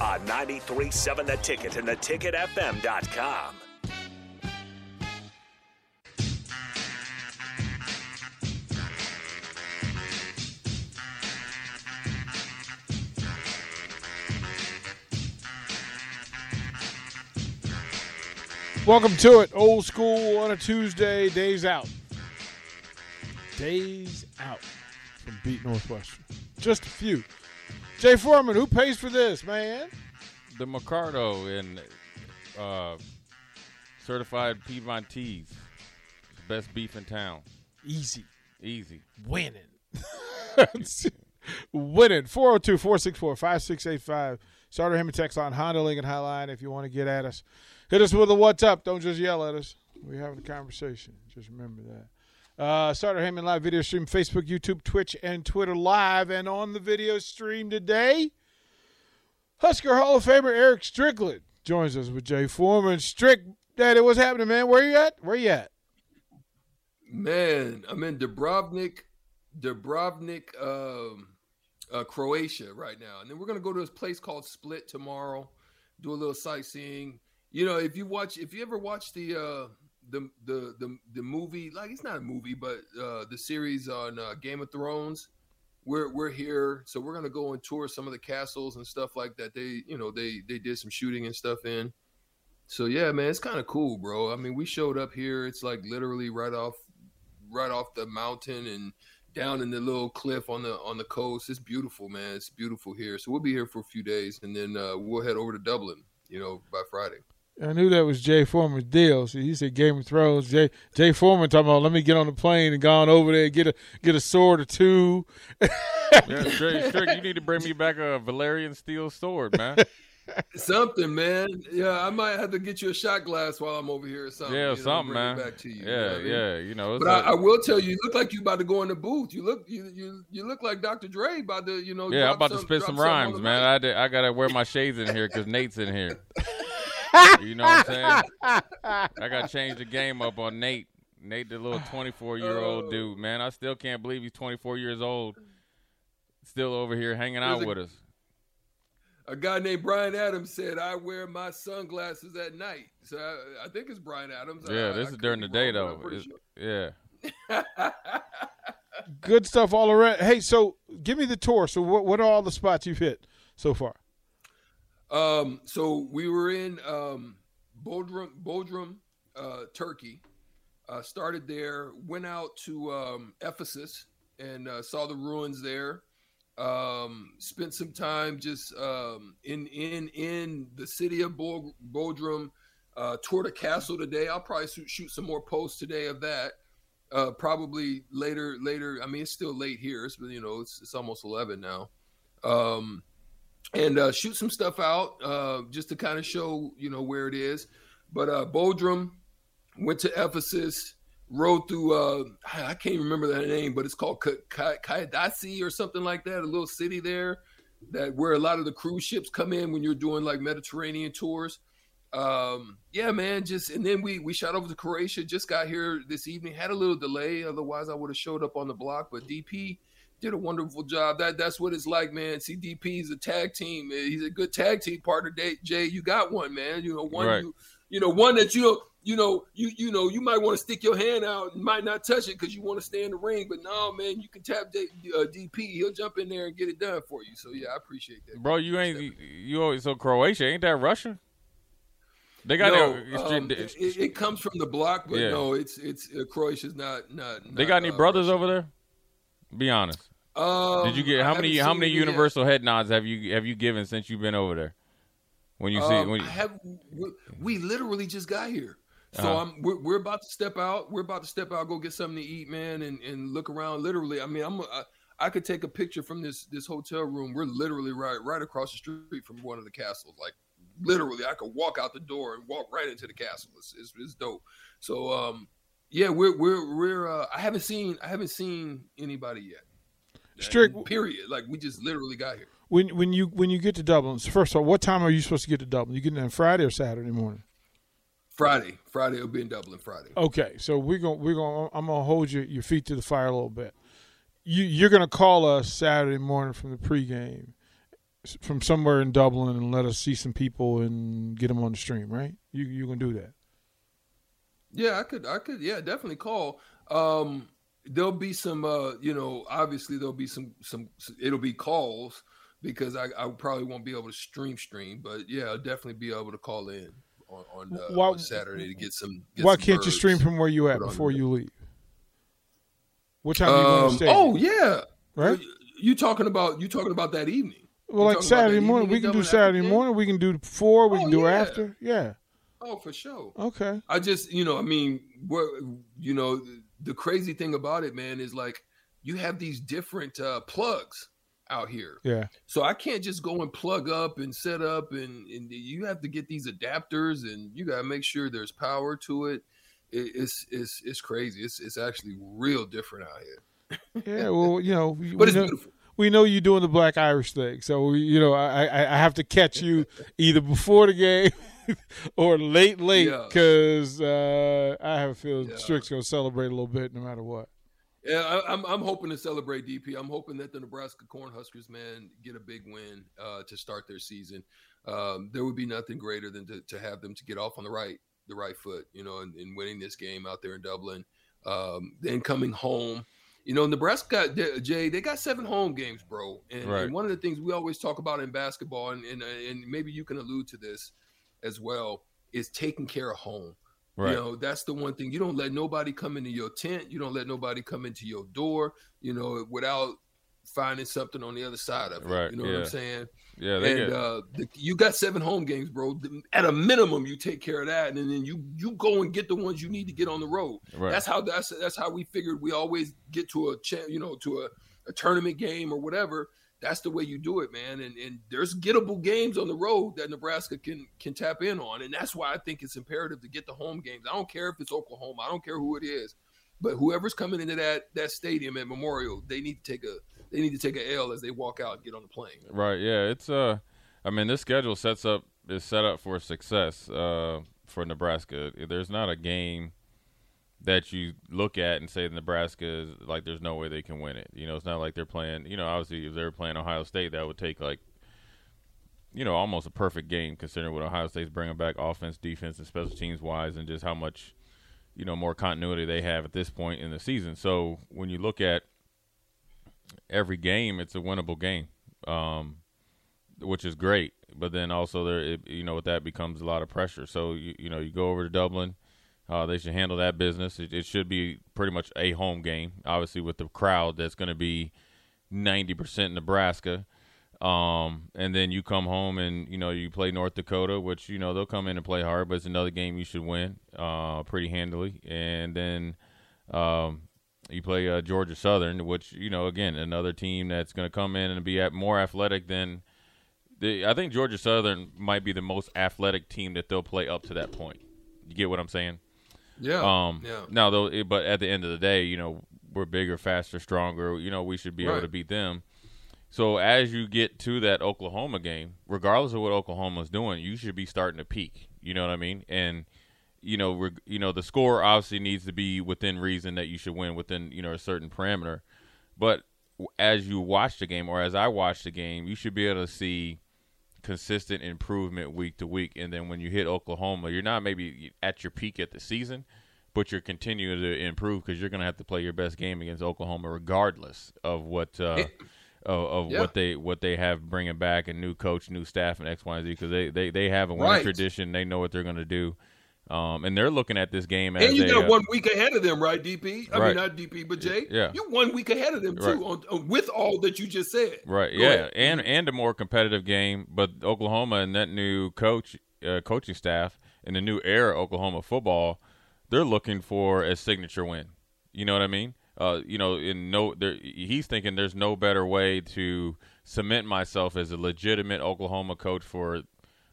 On 93.7 The Ticket and theticketfm.com. Welcome to it. Old school on a Tuesday. Days out. Days out from Beat Northwestern. Just a few. Jay Foreman, who pays for this, man? The Mercado and uh, certified Piedmontese. Best beef in town. Easy. Easy. Winning. Winning. 402 464 5685. Starter him and text line Honda Lincoln Highline if you want to get at us. Hit us with a what's up. Don't just yell at us. We're having a conversation. Just remember that. Uh, Starter Heyman live video stream, Facebook, YouTube, Twitch, and Twitter live. And on the video stream today, Husker Hall of Famer Eric Strickland joins us with Jay Foreman. Strick, Daddy, what's happening, man? Where you at? Where you at? Man, I'm in Dubrovnik, Dubrovnik, um, uh, Croatia right now, and then we're gonna go to this place called Split tomorrow, do a little sightseeing. You know, if you watch, if you ever watch the uh, the the the the movie, like it's not a movie, but uh, the series on uh, Game of Thrones, we're we're here, so we're gonna go and tour some of the castles and stuff like that. They you know they they did some shooting and stuff in. So yeah, man, it's kind of cool, bro. I mean, we showed up here. It's like literally right off right off the mountain and down in the little cliff on the on the coast. It's beautiful, man. It's beautiful here. So we'll be here for a few days, and then uh, we'll head over to Dublin. You know, by Friday. I knew that was Jay Foreman's deal. See, he said Game of Thrones. Jay Jay Foreman talking about let me get on the plane and gone over there get a get a sword or two. yeah, Strick, Strick, you need to bring me back a Valyrian steel sword, man. something, man. Yeah, I might have to get you a shot glass while I'm over here or something. Yeah, you know, something, bring it man. Back to you. yeah, you know what I mean? yeah. You know, But like- I, I will tell you, you look like you about to go in the booth. You look, you you you look like Dr. Dre about to, you know. yeah, I'm drop about to spit some rhymes, man. mic. I did, I gotta wear my shades in here because Nate's in here. you know what I'm saying? I gotta change the game up on Nate. Nate, the little 24 year old Oh. dude, man. I still can't believe he's 24 years old, still over here hanging out a- with us. A guy named Bryan Adams said, "I wear my sunglasses at night." So I, I think it's Bryan Adams. Yeah, I this is during the day though. I'm It's- pretty yeah. Good stuff all around. Hey, so give me the tour. So what what are all the spots you've hit so far? Um, so we were in um, Bodrum, Bodrum, uh, Turkey. Uh, started there, went out to um, Ephesus and uh, saw the ruins there. Um, spent some time just um, in in in the city of Bo- Bodrum. Uh, toured a castle today. I'll probably shoot, shoot some more posts today of that. Uh, probably later. Later. I mean, it's still late here. It's you know, it's, it's almost eleven now. Um, and uh, shoot some stuff out uh, just to kind of show you know where it is. But uh, Bodrum went to Ephesus, rode through uh, I can't remember that name, but it's called Ka- Ka- or something like that, a little city there that where a lot of the cruise ships come in when you're doing like Mediterranean tours. Um, yeah, man, just and then we we shot over to Croatia. Just got here this evening. Had a little delay, otherwise I would have showed up on the block. But DP did a wonderful job. That that's what it's like, man. CDP is a tag team. man. He's a good tag team partner. Jay, you got one, man. You know one. Right. You, you know one that you you know you you know you might want to stick your hand out and might not touch it because you want to stay in the ring. But no, man, you can tap D, uh, DP. He'll jump in there and get it done for you. So yeah, I appreciate that. Bro, you ain't you, you always so Croatia ain't that Russia? They got no, their- um, it, it comes from the block, but Yeah. no, it's it's uh, Croatia's not not. they got any uh, brothers over there? Be honest. Um, Did you get how many how many it yet. universal head nods have you have you given since you've been over there? When you see Um, when I you, have we, we literally just got here, so Uh-huh. I'm we're, we're about to step out. We're about to step out, go get something to eat, man, and and look around. Literally, I mean, I'm I, I could take a picture from this this hotel room. We're literally right right across the street from one of the castles, like literally I could walk out the door and walk right into the castle. It's, it's, it's dope. So um, yeah, we're we're we're uh, I haven't seen I haven't seen anybody yet. Strick. Period. Like we just literally got here. When when you when you get to Dublin, first of all, what time are you supposed to get to Dublin? You getting there Friday or Saturday morning? Friday. Friday will be in Dublin. Friday. Okay, so we're gonna we're gonna I'm gonna hold your, your feet to the fire a little bit. You you're gonna call us Saturday morning from the pregame from somewhere in Dublin and let us see some people and get them on the stream, right? You you gonna do that? Yeah, I could, I could, yeah, definitely call. Um, there'll be some, uh, you know, obviously there'll be some, some, it'll be calls because I, I probably won't be able to stream stream, but yeah, I'll definitely be able to call in on, on, uh, Why- on Saturday to get some. Get Why some can't you stream from where you at before you leave? What time are you going Um, to stay? oh yeah, right. You talking about you talking about that evening? Well, you like Saturday morning, we can do Saturday morning. We can do before. We Oh, can do yeah. after. Yeah. Oh, for sure. Okay. I just, you know, I mean, what you know, the crazy thing about it, man, is like you have these different uh, plugs out here. Yeah. So I can't just go and plug up and set up, and, and you have to get these adapters, and you got to make sure there's power to it. it. It's it's it's crazy. It's it's actually real different out here, Yeah. Well, you know, we, but it's know, beautiful. we know you're doing the Black Irish thing, so we, you know, I I have to catch you either before the game or late, late, Yeah. because uh, I have a feeling Yeah. Strick's gonna celebrate a little bit no matter what. Yeah, I, I'm I'm hoping to celebrate DP. I'm hoping that the Nebraska Cornhuskers man get a big win uh, to start their season. Um, there would be nothing greater than to, to have them to get off on the right the right foot, you know, and, and winning this game out there in Dublin. Um, then coming home, you know, Nebraska got Jay. They got seven home games, bro. And, Right. and one of the things we always talk about in basketball, and, and and maybe you can allude to this as well, is taking care of home. Right. You know, that's the one thing. You don't let nobody come into your tent. You don't let nobody come into your door, you know, without finding something on the other side of it. Right, You know what. I'm saying? yeah, they And get, uh, the, you got seven home games, bro. At a minimum, you take care of that, and then you you go and get the ones you need to get on the road. right. That's how that's that's how we figured we always get to a you know to a, a tournament game or whatever. That's the way you do it, man. And and there's gettable games on the road that Nebraska can can tap in on, and that's why I think it's imperative to get the home games. I don't care if it's Oklahoma. I don't care who it is, but whoever's coming into that that stadium at Memorial, they need to take a they need to take a L as they walk out and get on the plane. Right. Yeah. It's uh, I mean, this schedule sets up is set up for success uh for Nebraska. There's not a game that you look at and say Nebraska is like there's no way they can win it. You know, it's not like they're playing. You know, obviously if they were playing Ohio State, that would take like. You know, almost a perfect game considering what Ohio State's bringing back offense, defense, and special teams wise, and just how much, you know, more continuity they have at this point in the season. So when you look at every game, it's a winnable game. Um, which is great. But then also there, it, you know, with that becomes a lot of pressure. So you, you know, you go over to Dublin. Uh, they should handle that business. It, it should be pretty much a home game. Obviously, with the crowd that's going to be ninety percent Nebraska. Um, and then you come home and you know you play North Dakota, which you know they'll come in and play hard, but it's another game you should win uh, pretty handily. And then um, you play uh, Georgia Southern, which you know again another team that's going to come in and be at more athletic than the. I think Georgia Southern might be the most athletic team that they'll play up to that point. You get what I'm saying? Yeah, Um, yeah. Now though, it, but at the end of the day, you know we're bigger, faster, stronger. You know we should be able to beat them. So as you get to that Oklahoma game, regardless of what Oklahoma's doing, you should be starting to peak. You know what I mean? And you know, reg- you know, the score obviously needs to be within reason that you should win within you know a certain parameter. But as you watch the game, or as I watch the game, you should be able to see consistent improvement week to week. And then when you hit Oklahoma, you're not maybe at your peak at the season, but you're continuing to improve because you're going to have to play your best game against Oklahoma, regardless of what uh, of, of Yeah. what they what they have bringing back a new coach, new staff, and X, Y, and Z because they, they they have a winning Right. tradition. They know what they're going to do. Um, and they're looking at this game as And you got uh, one week ahead of them, right, DP? I Right. mean, not DP, but Jay. Yeah. you one week ahead of them too, Right. on, on, with all that you just said. Right. Go yeah, ahead. and and a more competitive game. But Oklahoma and that new coach, uh, coaching staff, and the new era Oklahoma football, they're looking for a signature win. You know what I mean? Uh, you know, in no, he's thinking there's no better way to cement myself as a legitimate Oklahoma coach for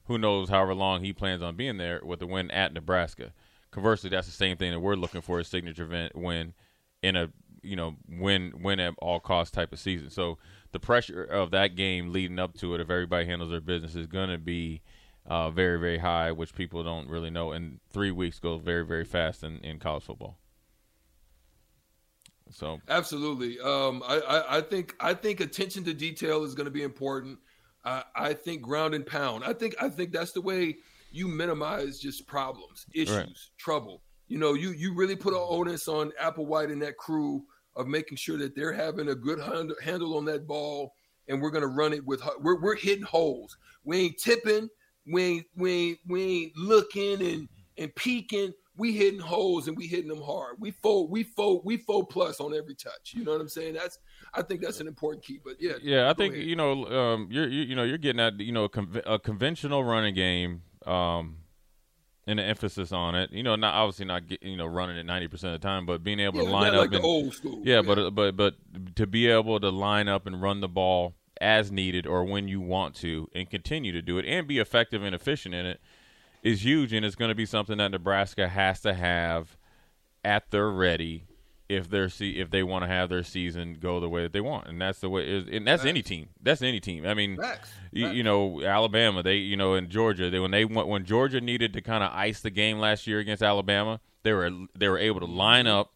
who knows however long he plans on being there with the win at Nebraska. Conversely, that's the same thing that we're looking for a signature event win in a you know win win at all cost type of season. So the pressure of that game leading up to it, if everybody handles their business, is going to be uh, very very high, which people don't really know. And three weeks goes very very fast in, in college football. So absolutely, um, I, I, I think I think attention to detail is going to be important. I, I think ground and pound. I think I think that's the way you minimize just problems, issues, right. trouble. You know, you you really put an onus on Applewhite and that crew of making sure that they're having a good handle on that ball, and we're going to run it with we're we're hitting holes. We ain't tipping. We ain't we ain't we ain't looking and and peeking we hitting holes and we hitting them hard. We fold, we fold, we fold plus on every touch. You know what I'm saying? That's I think that's an important key. But yeah, yeah, I think ahead. you know um, you're you, you, know you're getting at you know a, a conventional running game. Um, and the emphasis on it, you know, not obviously not get, you know running it ninety percent of the time, but being able yeah, to line like up and old school. Yeah, yeah, but but but to be able to line up and run the ball as needed or when you want to, and continue to do it and be effective and efficient in it is huge, and it's going to be something that Nebraska has to have at their ready if they're see if they want to have their season go the way that they want, and that's the way. And that's Facts. any team. That's any team. I mean, Facts. You, you, know, Alabama. They, you know, in Georgia, they when they when Georgia needed to kind of ice the game last year against Alabama, they were they were able to line up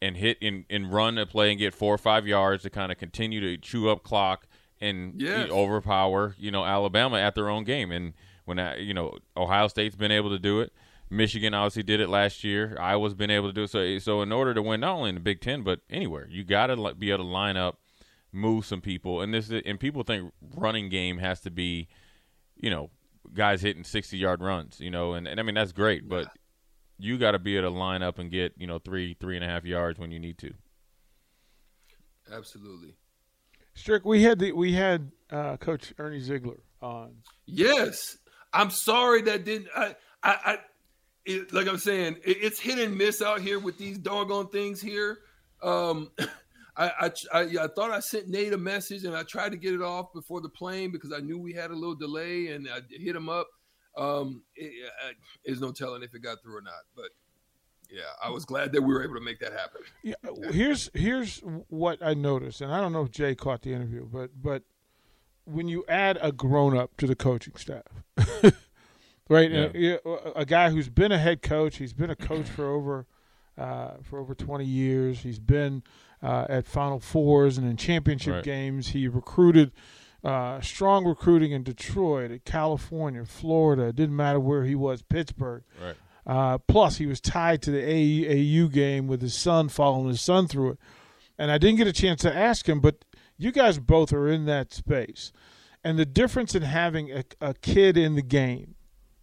and hit and, and run a play and get four or five yards to kind of continue to chew up clock and yes. overpower you know Alabama at their own game and when I, you know Ohio State's been able to do it. Michigan obviously did it last year. Iowa's been able to do it. So, so in order to win, not only in the Big Ten but anywhere, you got to be able to line up, move some people, and this and people think running game has to be, you know, guys hitting sixty yard runs, you know, and, and I mean that's great, but you got to be able to line up and get you know three three and a half yards when you need to. Absolutely. Strick, we had the we had uh, Coach Ernie Zeigler on. Yes, I'm sorry that didn't. I, I, I it, like I'm saying, it, it's hit and miss out here with these doggone things here. Um, I, I, I, thought I sent Nate a message and I tried to get it off before the plane because I knew we had a little delay and I hit him up. Um, it, there's no telling if it got through or not, but yeah, I was glad that we were able to make that happen. Yeah, here's here's what I noticed, and I don't know if Jay caught the interview, but but when you add a grown up to the coaching staff, right? Yeah. A, a, guy who's been a head coach, he's been a coach for over uh, for over twenty years. He's been uh, at Final Fours and in championship right. games. He recruited. Uh, strong recruiting in Detroit, at California, Florida. It didn't matter where he was, Pittsburgh. Right. Uh, plus, he was tied to the AAU game with his son, following his son through it. And I didn't get a chance to ask him, but you guys both are in that space. And the difference in having a, a kid in the game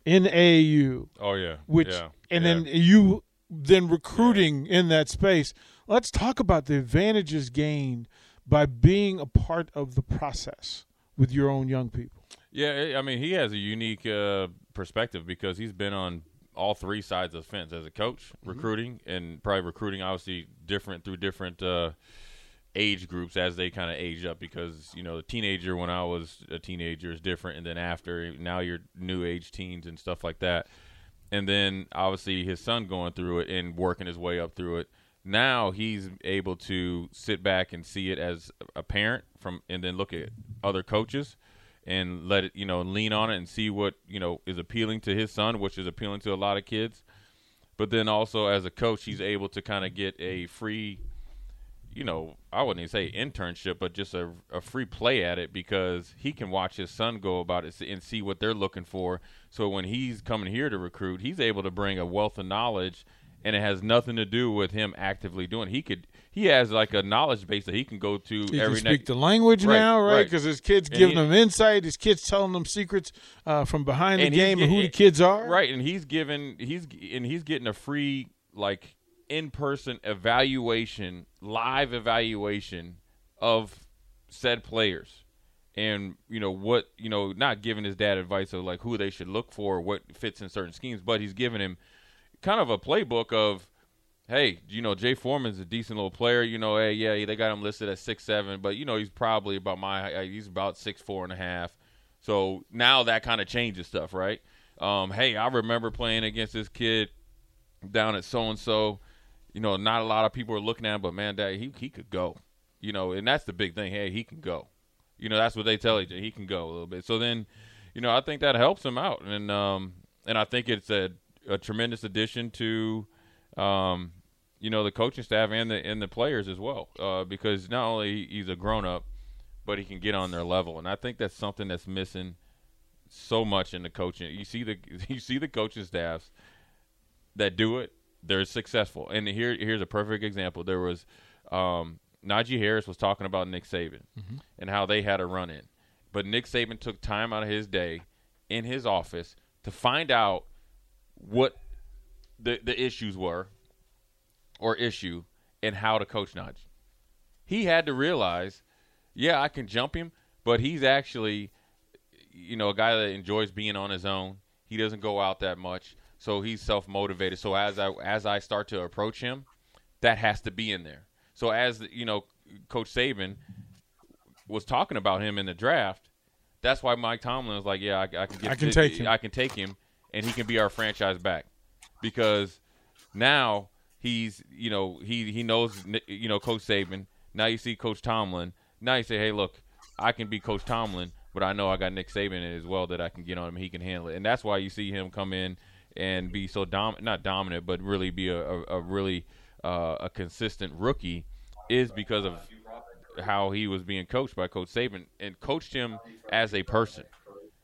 in AAU. Oh yeah. Which yeah. and yeah. then you then recruiting yeah. in that space. Let's talk about the advantages gained by being a part of the process with your own young people. Yeah, I mean, he has a unique uh, perspective because he's been on all three sides of the fence as a coach, mm-hmm. recruiting, and probably recruiting obviously different through different uh, age groups as they kind of age up because you know the teenager when I was a teenager is different, and then after now you're new age teens and stuff like that, and then obviously his son going through it and working his way up through it. Now he's able to sit back and see it as a parent from, and then look at other coaches and let it you know lean on it and see what you know is appealing to his son, which is appealing to a lot of kids. But then also as a coach, he's able to kind of get a free you know, I wouldn't even say internship, but just a, a free play at it because he can watch his son go about it and see what they're looking for. So when he's coming here to recruit, he's able to bring a wealth of knowledge, and it has nothing to do with him actively doing. He could he has like a knowledge base that he can go to he every. Can speak the language right, now, right? Because right. his kids and giving he, them insight. His kids telling them secrets uh, from behind the game and who the kids are. Right, and he's given he's and he's getting a free like in person evaluation, live evaluation of said players. And, you know, what, you know, not giving his dad advice of like who they should look for, what fits in certain schemes, but he's giving him kind of a playbook of, hey, you know, Jay Foreman's a decent little player. You know, hey, yeah, they got him listed at six seven, but you know, he's probably about my he's about six four and a half. So now that kind of changes stuff, right? Um, hey, I remember playing against this kid down at so and so. You know, not a lot of people are looking at him, but man, that he he could go. You know, and that's the big thing. Hey, he can go. You know, that's what they tell each other. He can go a little bit. So then, you know, I think that helps him out, and um, and I think it's a, a tremendous addition to, um, you know, the coaching staff and the and the players as well, uh, because not only he's a grown up, but he can get on their level, and I think that's something that's missing so much in the coaching. You see the you see the coaching staffs that do it, they're successful. And here here's a perfect example. There was um, Najee Harris was talking about Nick Saban mm-hmm. and how they had a run in, but Nick Saban took time out of his day in his office to find out what the the issues were or issue and how to coach Najee. He had to realize, yeah, I can jump him, but he's actually you know, a guy that enjoys being on his own. He doesn't go out that much, so he's self motivated. So as I as I start to approach him, that has to be in there. So as you know, Coach Saban was talking about him in the draft. That's why Mike Tomlin was like, "Yeah, I, I can get, I can take him. I can take him, and he can be our franchise back because now he's you know he he knows you know Coach Saban. Now you see Coach Tomlin. Now you say, hey, look, I can be Coach Tomlin, but I know I got Nick Saban as well that I can get on him. He can handle it, and that's why you see him come in and be so dom not dominant, but really be a, a, a really uh, a consistent rookie is because of how he was being coached by Coach Saban and coached him as a person.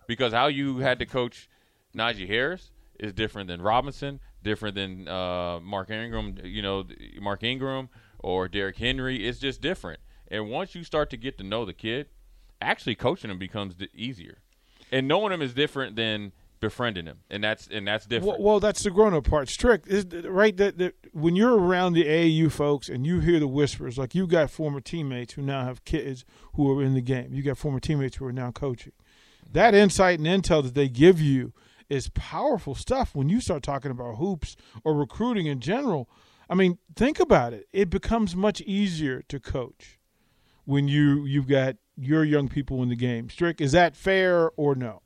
Because how you had to coach Najee Harris is different than Robinson, different than uh, Mark Ingram. You know, Mark Ingram or Derrick Henry. It's just different. And once you start to get to know the kid actually coaching him becomes easier, and knowing him is different than befriending him, and that's and that's different. Well, well that's the grown up part. Strick is right that, that when you're around the AAU folks and you hear the whispers, like you got former teammates who now have kids who are in the game. You got former teammates who are now coaching. That insight and intel that they give you is powerful stuff when you start talking about hoops or recruiting in general. I mean, think about it. It becomes much easier to coach when you you've got your young people in the game. Strick, is that fair or no?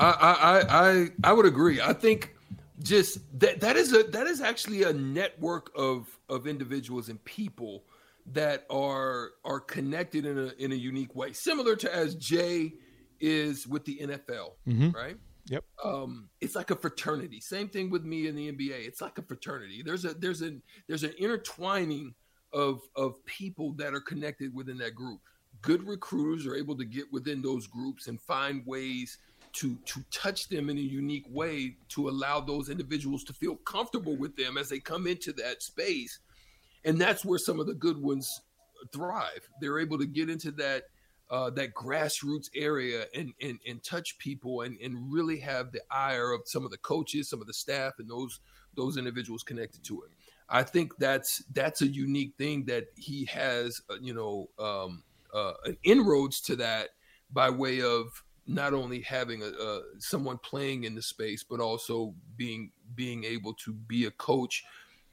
I I I I would agree. I think just that that is a that is actually a network of of individuals and people that are are connected in a in a unique way, similar to as Jay is with the NFL, mm-hmm. right? Yep. Um, it's like a fraternity. Same thing with me in the NBA. It's like a fraternity. There's a there's a there's an intertwining of of people that are connected within that group. Good recruiters are able to get within those groups and find ways to to touch them in a unique way to allow those individuals to feel comfortable with them as they come into that space. And that's where some of the good ones thrive. They're able to get into that uh, that grassroots area and, and and touch people and and really have the ire of some of the coaches, some of the staff, and those those individuals connected to it. I think that's that's a unique thing that he has, uh, you know, um, uh, an inroads to that by way of not only having a, a, someone playing in the space, but also being being able to be a coach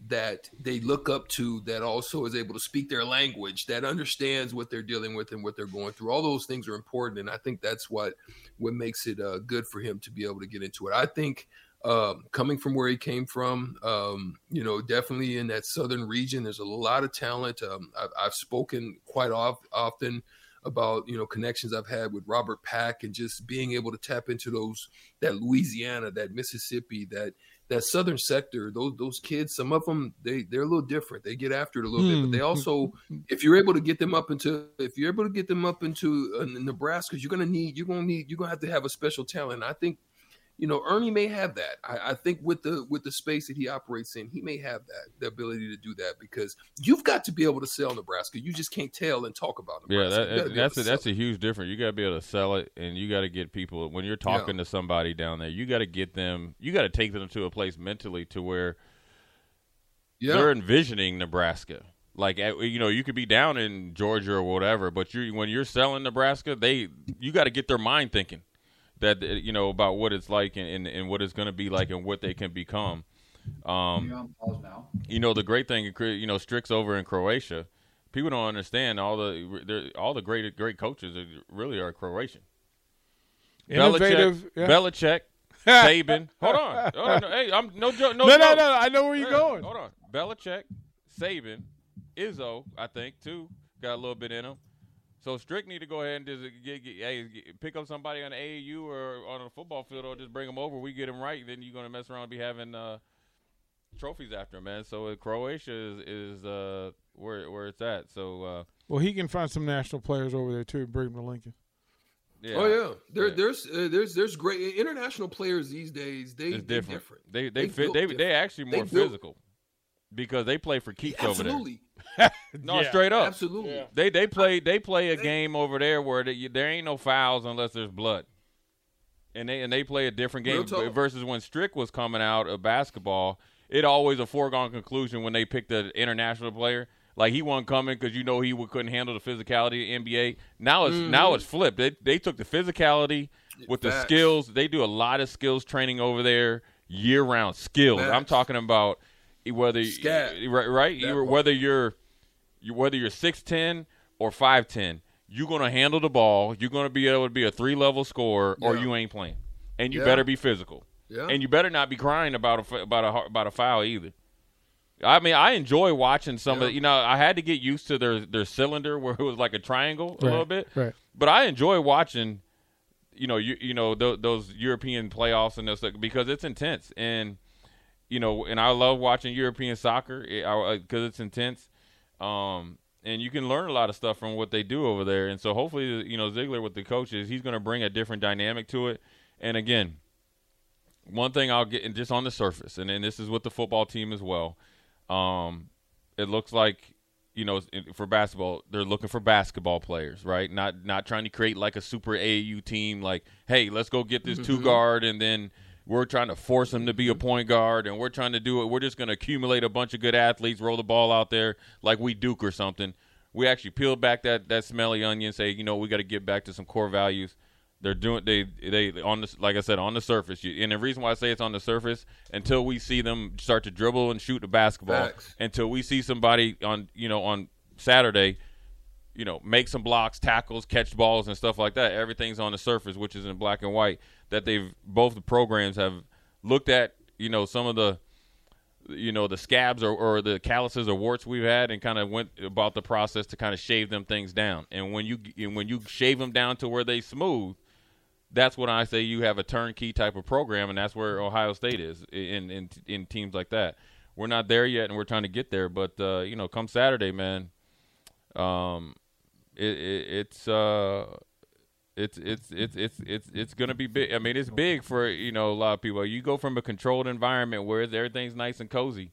that they look up to that also is able to speak their language that understands what they're dealing with and what they're going through all those things are important and i think that's what what makes it uh, good for him to be able to get into it i think um, coming from where he came from, um, you know, definitely in that southern region, there's a lot of talent. Um, I've, I've, spoken quite off, often about you know connections I've had with Robert Pack and just being able to tap into those that Louisiana, that Mississippi, that that southern sector. Those those kids, some of them they they're a little different. They get after it a little bit, but they hmm. also, if you're able to get them up into, if you're able to get them up into uh, Nebraska, you're gonna need you're gonna need you're gonna have to have a special talent. I think you know, Ernie may have that. I, I, think with the with the space that he operates in, he may have that the ability to do that because you've got to be able to sell Nebraska. You just can't tell and talk about Nebraska. Yeah, that, that's a, that's a huge difference. You got to be able to sell it, and you got to get people when you're talking yeah. to somebody down there. You got to get them. You got to take them to a place mentally to where yeah. they're envisioning Nebraska. Like you know, you could be down in Georgia or whatever, but you when you're selling Nebraska, they you got to get their mind thinking that you know about what it's like and, and, and what it's going to be like and what they can become. Um, you know the great thing, you know, Strick's over in Croatia. People don't understand all the all the great great coaches are, really are Croatian. Innovative. Belichick, yeah. Belichick, Saban. Hold on. Hold on. Hey, I'm no joke. No, No, no, joke. no. I know where you're Yeah, going. Hold on. Belichick, Saban, Izzo, I think too got a little bit in him. So Strick need to go ahead and just get, get, hey, get- pick up somebody on the AAU or on a football field or just bring them over. We get them right, then you're gonna mess around and be having uh, trophies after man. So uh, Croatia is is uh, where where it's at. So uh, Well, he can find some national players over there too. and Bring them to Lincoln. yeah. Oh yeah, there, Yeah. there's uh, there's there's great international players these days. They it's they're different. different. They they, They fit. built They they actually more built- physical because they play for keeps over there. Absolutely, No, Yeah, straight up. absolutely. They they play they play a game over there where they, there ain't no fouls unless there's blood, and they and they play a different game versus when Strick was coming out of basketball. It always a foregone conclusion when they picked an international player. Like he wasn't coming because you know he would, couldn't handle the physicality of the NBA. Now it's now it's flipped. They they took the physicality with the Mm-hmm. Skills. They do a lot of skills training over there year round. Skills. I'm talking about whether Scat. right right That you, part. whether you're you, whether you're six ten or five ten, you're gonna handle the ball. You're gonna be able to be a three level scorer, or Yeah. you ain't playing. And you Yeah. better be physical. Yeah. And you better not be crying about a f- about a about a foul either. I mean, I enjoy watching some of. Yeah. You know, I had to get used to their their cylinder where it was like a triangle a Right, little bit. right. But I enjoy watching. You know, you you know th- those European playoffs and those because it's intense and you know, and I love watching European soccer because it's intense. Um, and you can learn a lot of stuff from what they do over there. And so hopefully, you know, Zeigler with the coaches, he's going to bring a different dynamic to it. And again, one thing I'll get just on the surface, and then this is with the football team as well. Um, it looks like you know for basketball they're looking for basketball players, right? Not not trying to create like a super AAU team. Like, hey, let's go get this two guard, and then we're trying to force them to be a mm-hmm. point guard, and we're trying to do it. We're just going to accumulate a bunch of good athletes, roll the ball out there like we Duke or something. We actually peel back that that smelly onion, say, you know, we got to get back to some core values. They're doing they they on the like I said on the surface, you, and the reason why I say it's on the surface until we see them start to dribble and shoot the basketball, Facts. until we see somebody on you know on Saturday, you know, make some blocks, tackles, catch balls, and stuff like that. Everything's on the surface, which is in black and white. That they've both the programs have looked at, you know, some of the you know the scabs or, or the calluses or warts we've had and kind of went about the process to kind of shave them things down and when you and when you shave them down to where they smooth that's when I say you have a turnkey type of program, and that's where Ohio State is in in in teams like that. We're not there yet, and we're trying to get there. But uh, you know, come Saturday, man, um, it, it, it's uh, it's it's it's it's it's it's gonna be big. I mean, it's big for you know a lot of people. You go from a controlled environment where everything's nice and cozy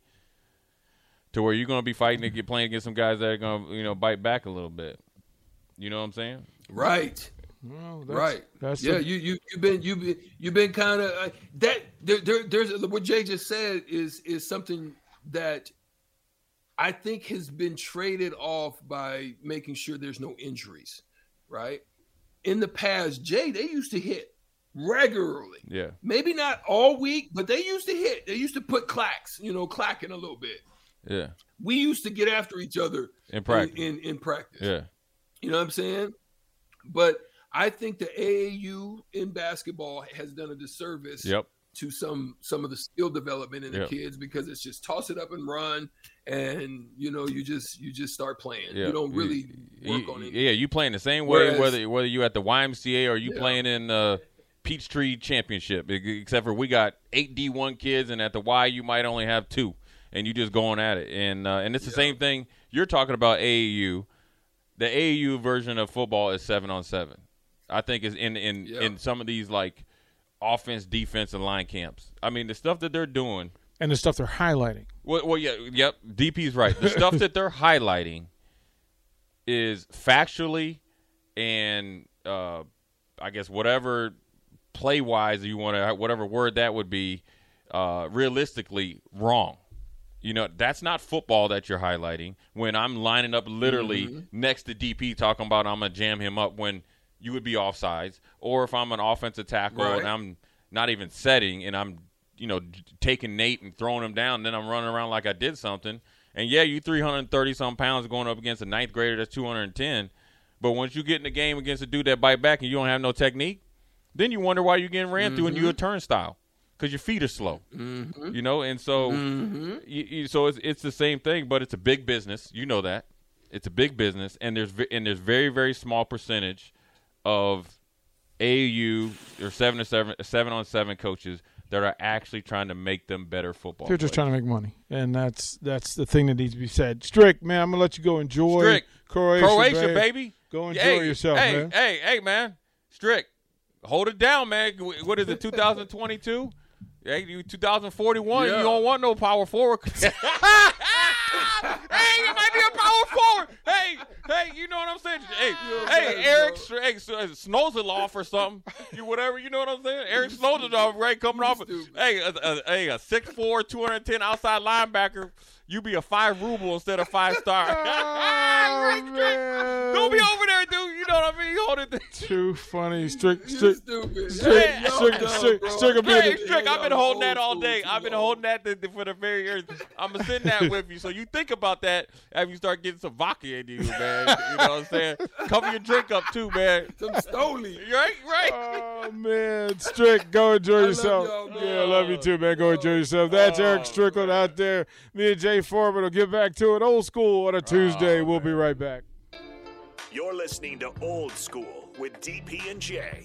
to where you're gonna be fighting to get playing against some guys that are gonna you know bite back a little bit. You know what I'm saying? Right. Well, that's, right. That's yeah, the- you you you've been you've been you've been kind of uh, that. There, there there's what Jay just said is is something that I think has been traded off by making sure there's no injuries. Right. In the past, Jay they used to hit regularly. Yeah. Maybe not all week, but they used to hit. They used to put clacks, you know, clacking a little bit. Yeah. We used to get after each other In practice. In, in, in practice. Yeah. You know what I'm saying? But I think the AAU in basketball has done a disservice Yep. To some some of the skill development in the Yep. kids because it's just toss it up and run, and you know you just you just start playing. Yeah. You don't really work You- on it. Yeah, you playing the same way Whereas- whether whether you at the YMCA or you Yeah. playing in the Peachtree Championship. Except for we got eight D one kids, and at the Y you might only have two, and you just going at it. And uh, and it's the same thing. You're talking about AAU. The AAU version of football is seven on seven. I think is in in Yeah. in some of these like offense, defense, and line camps. I mean, the stuff that they're doing. and the stuff they're highlighting. Well, well, yeah, yep. DP's right. The stuff that they're highlighting is factually and uh, I guess whatever play wise you want to, whatever word that would be, uh, realistically wrong. You know, that's not football that you're highlighting. When I'm lining up literally next to DP talking about I'm gonna jam him up when you would be offsides, or if I'm an offensive tackle Right. and I'm not even setting and I'm you know taking Nate and throwing him down, then I'm running around like I did something. And yeah, you 330 some pounds going up against a ninth grader that's 210. But once you get in the game against a dude that bite back and you don't have no technique, then you wonder why you're getting ran through and you're a mm-hmm. turnstile because your feet are slow. Mm-hmm. You know, and so mm-hmm. you, you, so it's it's the same thing, but it's a big business. You know that it's a big business, and there's and there's very very small percentage of AU or seven to seven seven on seven coaches that are actually trying to make them better football. They're just players. trying to make money, and that's that's the thing that needs to be said. Strick, man, I'm gonna let you go enjoy Strick, Croatia, Croatia, babe. baby. Go enjoy hey, yourself, hey, man. Hey, hey, man. Strick, hold it down, man. What is it, 2022? Hey, you 2041. Yeah. You don't want no power forward. hey, you might be a power forward. Hey, hey, you know what I'm saying? Hey, hey, man, Eric, bro. hey, Snozaloff or something. You whatever. You know what I'm saying? Eric Snozaloff, right? Coming off. stupid. Hey, a, a, hey, a 6'4", 210 outside linebacker. You be a five ruble instead of five star. Oh. Don't be over there, dude. You know what I mean? Hold it. Too funny. Strick, You Strick, stupid. Strick, Hey, y'all Strick, dumb, Strick, bro. Strick will be in Hey, the- Strick, I've been Y'all holding that all day. I've been holding that th- th- for the very years. I'm gonna send that with you, so you think about that after you start getting some vodka in you, man. You know what I'm saying? Cover your drink up too, man. Some Stoli. Right, right. Oh man, Strick, go enjoy yourself. y'all, yeah, I love you too, man. Go enjoy yourself. That's Oh, Eric Strickland out there. Me and Jay Foreman will get back to it old school on a oh, Tuesday. Oh, we'll be right back. You're listening to Old School with DP and J.